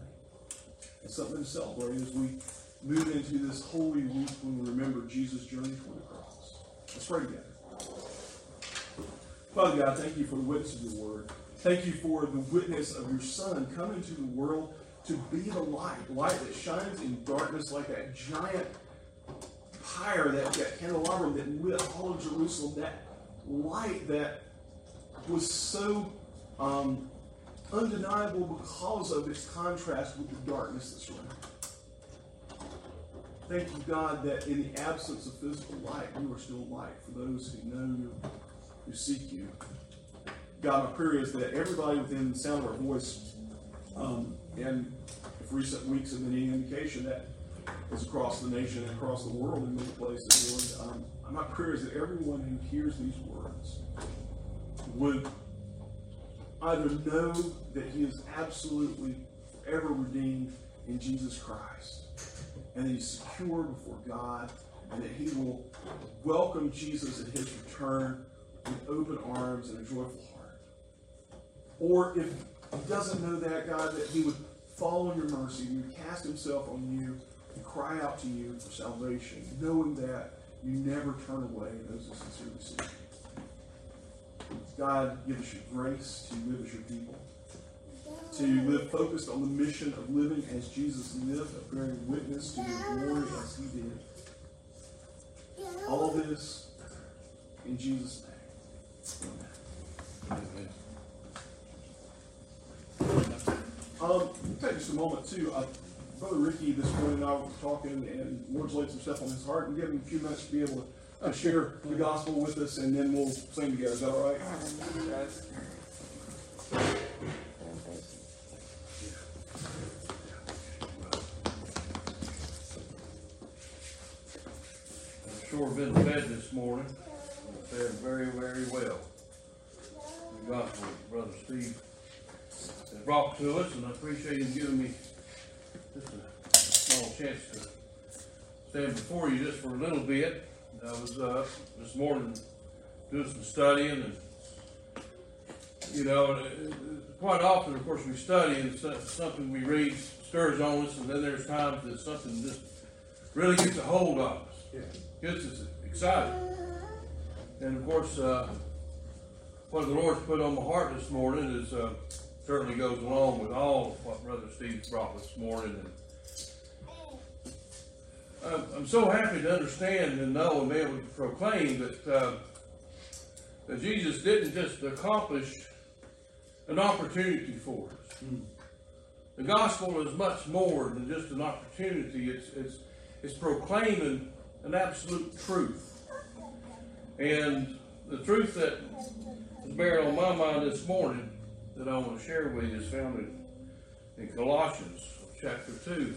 It's something to celebrate as we move into this holy week when we remember Jesus' journey toward the cross. Let's pray together. Father God, thank you for the witness of your word. Thank you for the witness of your Son coming to the world to be the light, light that shines in darkness like that giant pyre, that, that candelabrum that lit all of Jerusalem, that light that was so um, undeniable because of its contrast with the darkness that's around. Thank you, God, that in the absence of physical light, you are still light for those who know you, who seek you. God, my prayer is that everybody within the sound of our voice, um, and if recent weeks have been any indication, that is across the nation and across the world in many places, Lord. Um, my prayer is that everyone who hears these words would either know that he is absolutely forever redeemed in Jesus Christ, and that he's secure before God, and that he will welcome Jesus at his return with open arms and a joyful heart. Or if he doesn't know that, God, that he would follow your mercy, he would cast himself on you and cry out to you for salvation, knowing that you never turn away those who sincerely seek you. God, give us your grace to live as your people, to live focused on the mission of living as Jesus lived, of bearing witness to your glory as he did. All this in Jesus' name. Amen. Um, take just a moment too. Uh, Brother Ricky this morning I were talking, and Lord's laid some stuff on his heart, and give him a few minutes to be able to, to share the gospel with us, and then we'll sing together. Is that all right? Sure been fed this morning. Fed very, very well. The gospel Brother Steve brought to us, and I appreciate him giving me just a small chance to stand before you just for a little bit. I was, uh, this morning doing some studying and, you know, it- quite often, of course, we study and something we read stirs on us, and then there's times that something just really gets a hold of us. Gets us excited. And of course, uh, what the Lord's put on my heart this morning is, uh, certainly goes along with all of what Brother Steve brought this morning. And I'm, so happy to understand and know and be able to proclaim that, uh, that Jesus didn't just accomplish an opportunity for us. The gospel is much more than just an opportunity. It's, it's, it's proclaiming an absolute truth. And the truth that is bearing on my mind this morning that I want to share with you is found in, in Colossians chapter 2.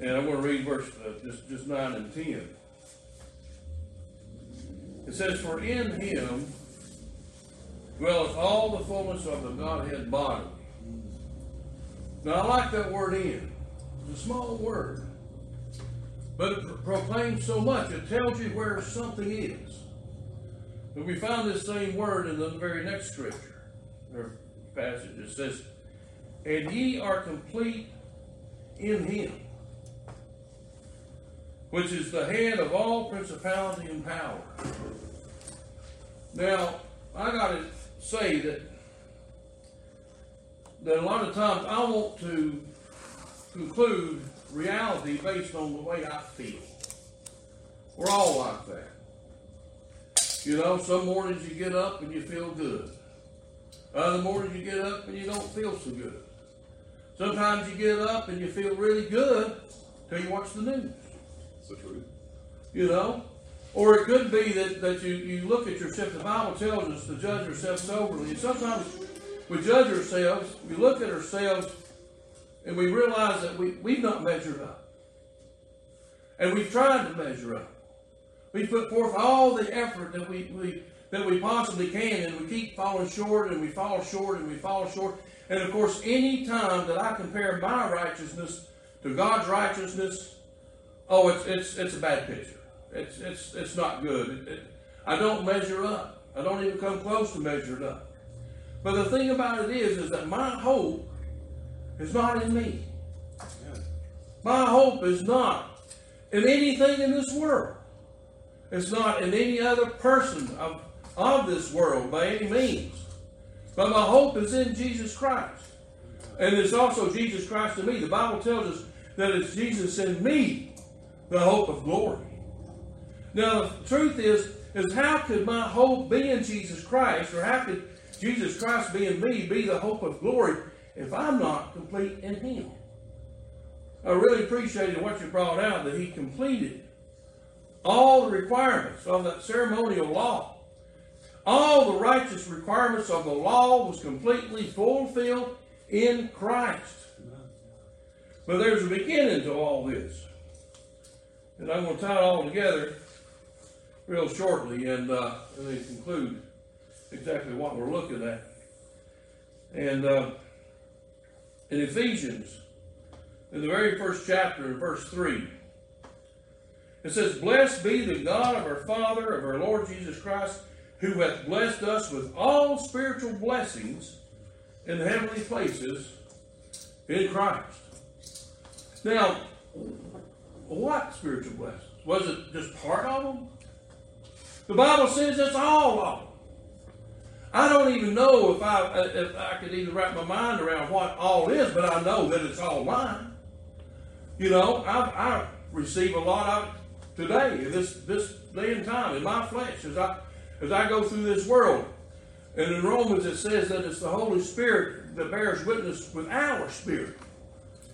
And I'm going to read verse uh, just, just 9 and 10. It says, For in him dwelleth all the fullness of the Godhead bodily. Now I like that word in. It's a small word. But it pro- proclaims so much. It tells you where something is. But we found this same word in the very next scripture or passage. It says, And ye are complete in him, which is the head of all principality and power. Now, I gotta say that that a lot of times I want to conclude reality based on the way I feel. We're all like that. You know, some mornings you get up and you feel good. Other mornings you get up and you don't feel so good. Sometimes you get up and you feel really good till you watch the news. So true. You know? Or it could be that, that you, you look at yourself, the Bible tells us to judge ourselves soberly. And sometimes we judge ourselves, we look at ourselves, and we realize that we, we've not measured up. And we've tried to measure up. We put forth all the effort that we, we that we possibly can, and we keep falling short, and we fall short, and we fall short. And of course, any time that I compare my righteousness to God's righteousness, oh, it's it's it's a bad picture. It's it's it's not good. It, it, I don't measure up. I don't even come close to measuring up. But the thing about it is, is that my hope is not in me. My hope is not in anything in this world. It's not in any other person of, of this world by any means. But my hope is in Jesus Christ. And it's also Jesus Christ in me. The Bible tells us that it's Jesus in me, the hope of glory. Now, the truth is, is how could my hope be in Jesus Christ, or how could Jesus Christ be in me be the hope of glory if I'm not complete in Him? I really appreciated what you brought out that He completed all the requirements of that ceremonial law. All the righteous requirements of the law was completely fulfilled in Christ. But there's a beginning to all this. And I'm going to tie it all together real shortly and, uh, and then conclude exactly what we're looking at. And uh, in Ephesians, in the very first chapter, in verse 3, it says, Blessed be the God of our Father, of our Lord Jesus Christ, who hath blessed us with all spiritual blessings in the heavenly places in Christ. Now, what spiritual blessings? Was it just part of them? The Bible says it's all of them. I don't even know if I if I could even wrap my mind around what all is, but I know that it's all mine. You know, I, I receive a lot of today, this this day and time, in my flesh, as I as I go through this world. And in Romans it says that it's the Holy Spirit that bears witness with our spirit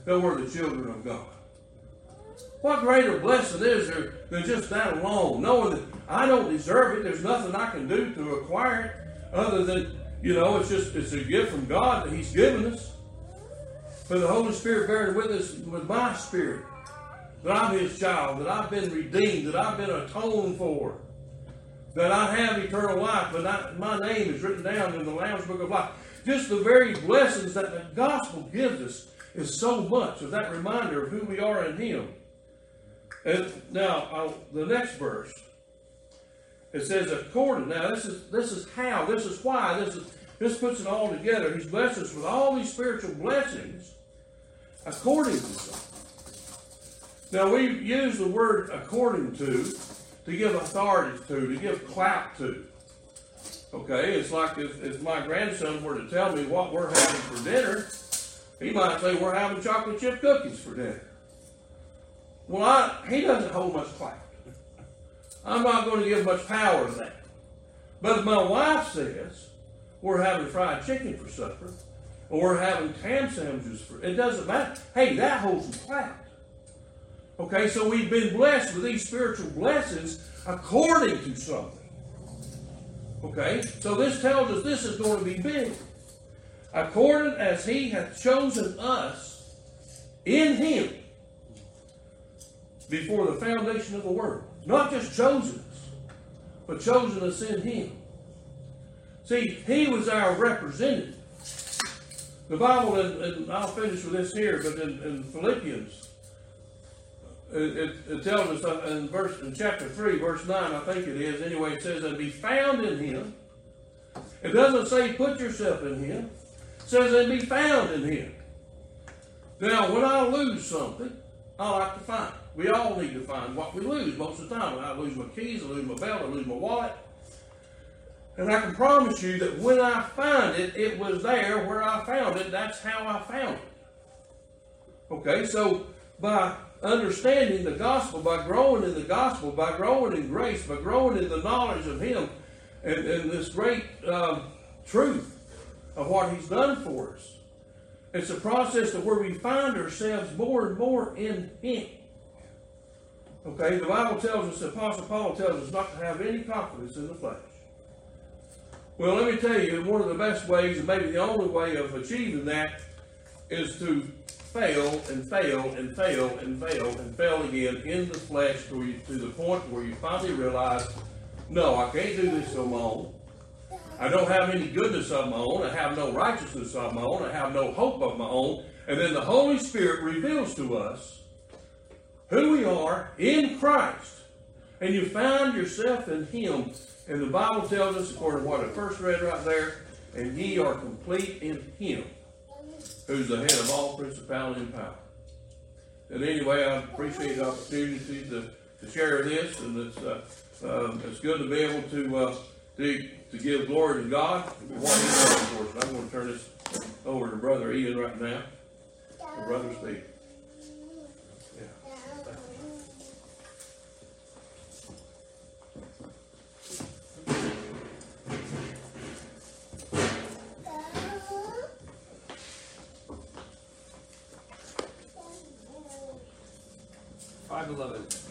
that we're the children of God. What greater blessing is there than just that alone? Knowing that I don't deserve it, there's nothing I can do to acquire it other than, you know, it's just it's a gift from God that He's given us. For the Holy Spirit bearing witness with my spirit that I'm His child, that I've been redeemed, that I've been atoned for, that I have eternal life, I, my name is written down in the Lamb's Book of Life. Just the very blessings that the gospel gives us is so much of that reminder of who we are in Him. And now I'll, the next verse, it says, "According." Now this is this is how, this is why, this is this puts it all together. He's blessed us with all these spiritual blessings, according to something. Now we use the word "according to" to give authority to, to give clout to. Okay, it's like if, if my grandson were to tell me what we're having for dinner, he might say we're having chocolate chip cookies for dinner. Well, I, he doesn't hold much clout. I'm not going to give much power to that. But if my wife says we're having fried chicken for supper, or we're having ham sandwiches for, it doesn't matter. Hey, that holds some clout. Okay, so we've been blessed with these spiritual blessings according to something. Okay, so this tells us this is going to be big. According as he hath chosen us in him before the foundation of the world. Not just chosen us, but chosen us in him. See, he was our representative. The Bible, and, I'll finish with this here, but in, in Philippians, it, it, tells us in verse in chapter three, verse nine, I think it is. Anyway, it says, "And be found in Him." It doesn't say put yourself in Him. It says, "And be found in Him." Now, when I lose something, I like to find. it. We all need to find what we lose most of the time. When I lose my keys, I lose my belt, I lose my wallet. And I can promise you that when I find it, it was there where I found it. That's how I found it. Okay, so by understanding the gospel, by growing in the gospel, by growing in grace, by growing in the knowledge of Him, and, and this great um, truth of what He's done for us, it's a process of where we find ourselves more and more in Him. Okay, the Bible tells us, the Apostle Paul tells us not to have any confidence in the flesh. Well, let me tell you, one of the best ways, and maybe the only way of achieving that, is to fail and fail and fail and fail and fail again in the flesh to, you, to the point where you finally realize, no, I can't do this on my own. I don't have any goodness of my own. I have no righteousness of my own. I have no hope of my own. And then the Holy Spirit reveals to us who we are in Christ. And you find yourself in Him. And the Bible tells us, according to what I first read right there, and ye are complete in Him, who's the head of all principality and power. And anyway, I appreciate the opportunity to, to share this, and it's, uh, um, it's good to be able to uh, to, to give glory to God, what He's done for us. I'm going to turn this over to Brother Ian right now. The brother speak. Five eleven.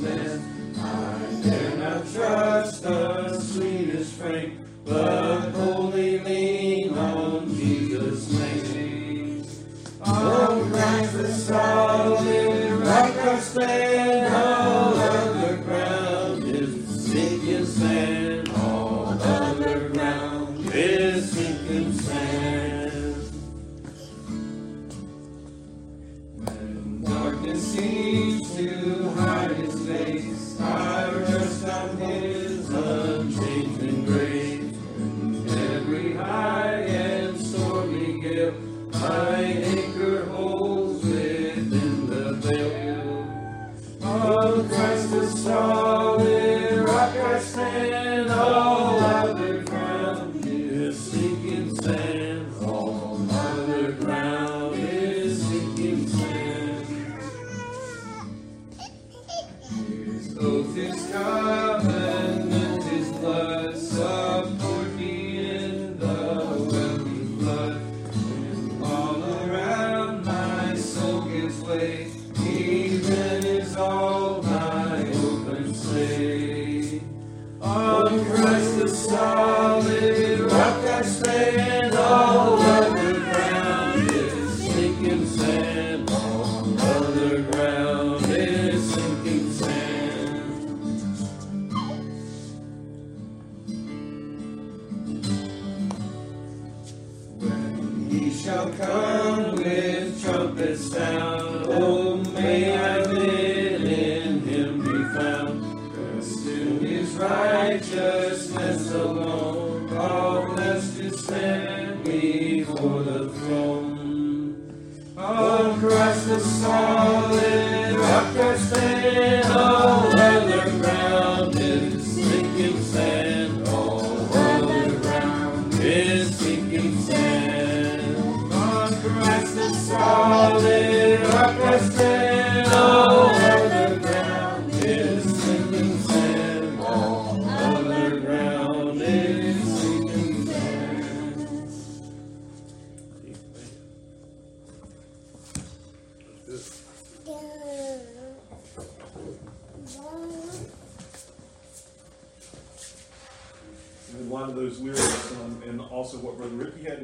Righteousness.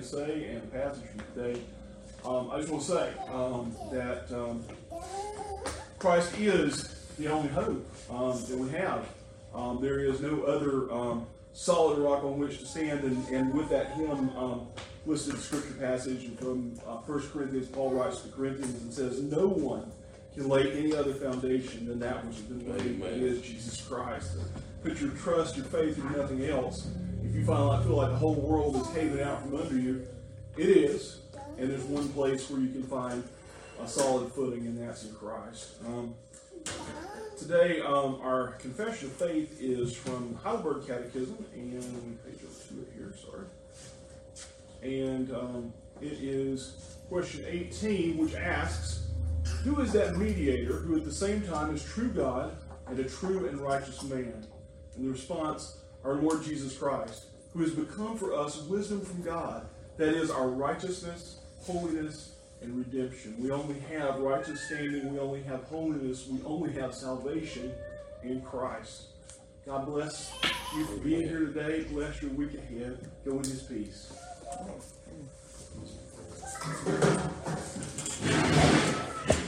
Say and the passage from today, um, I just want to say um, that um, Christ is the only hope um, that we have. Um, there is no other um, solid rock on which to stand, and, and with that hymn listed scripture passage from uh, 1 Corinthians, Paul writes to the Corinthians and says, No one can lay any other foundation than that which has been laid, that is Jesus Christ. Put your trust, your faith in nothing else. If you find like, feel like the whole world is caving out from under you, it is. And there's one place where you can find a solid footing, and that's in Christ. Um, today, um, our confession of faith is from Heidelberg Catechism, and page over to here, sorry. And um, it is question 18, which asks, Who is that mediator who at the same time is true God and a true and righteous man? And the response, our Lord Jesus Christ, who has become for us wisdom from God, that is, our righteousness, holiness, and redemption. We only have righteous standing, we only have holiness, we only have salvation in Christ. God bless you for being here today. Bless your week ahead. Go in his peace. Thank you.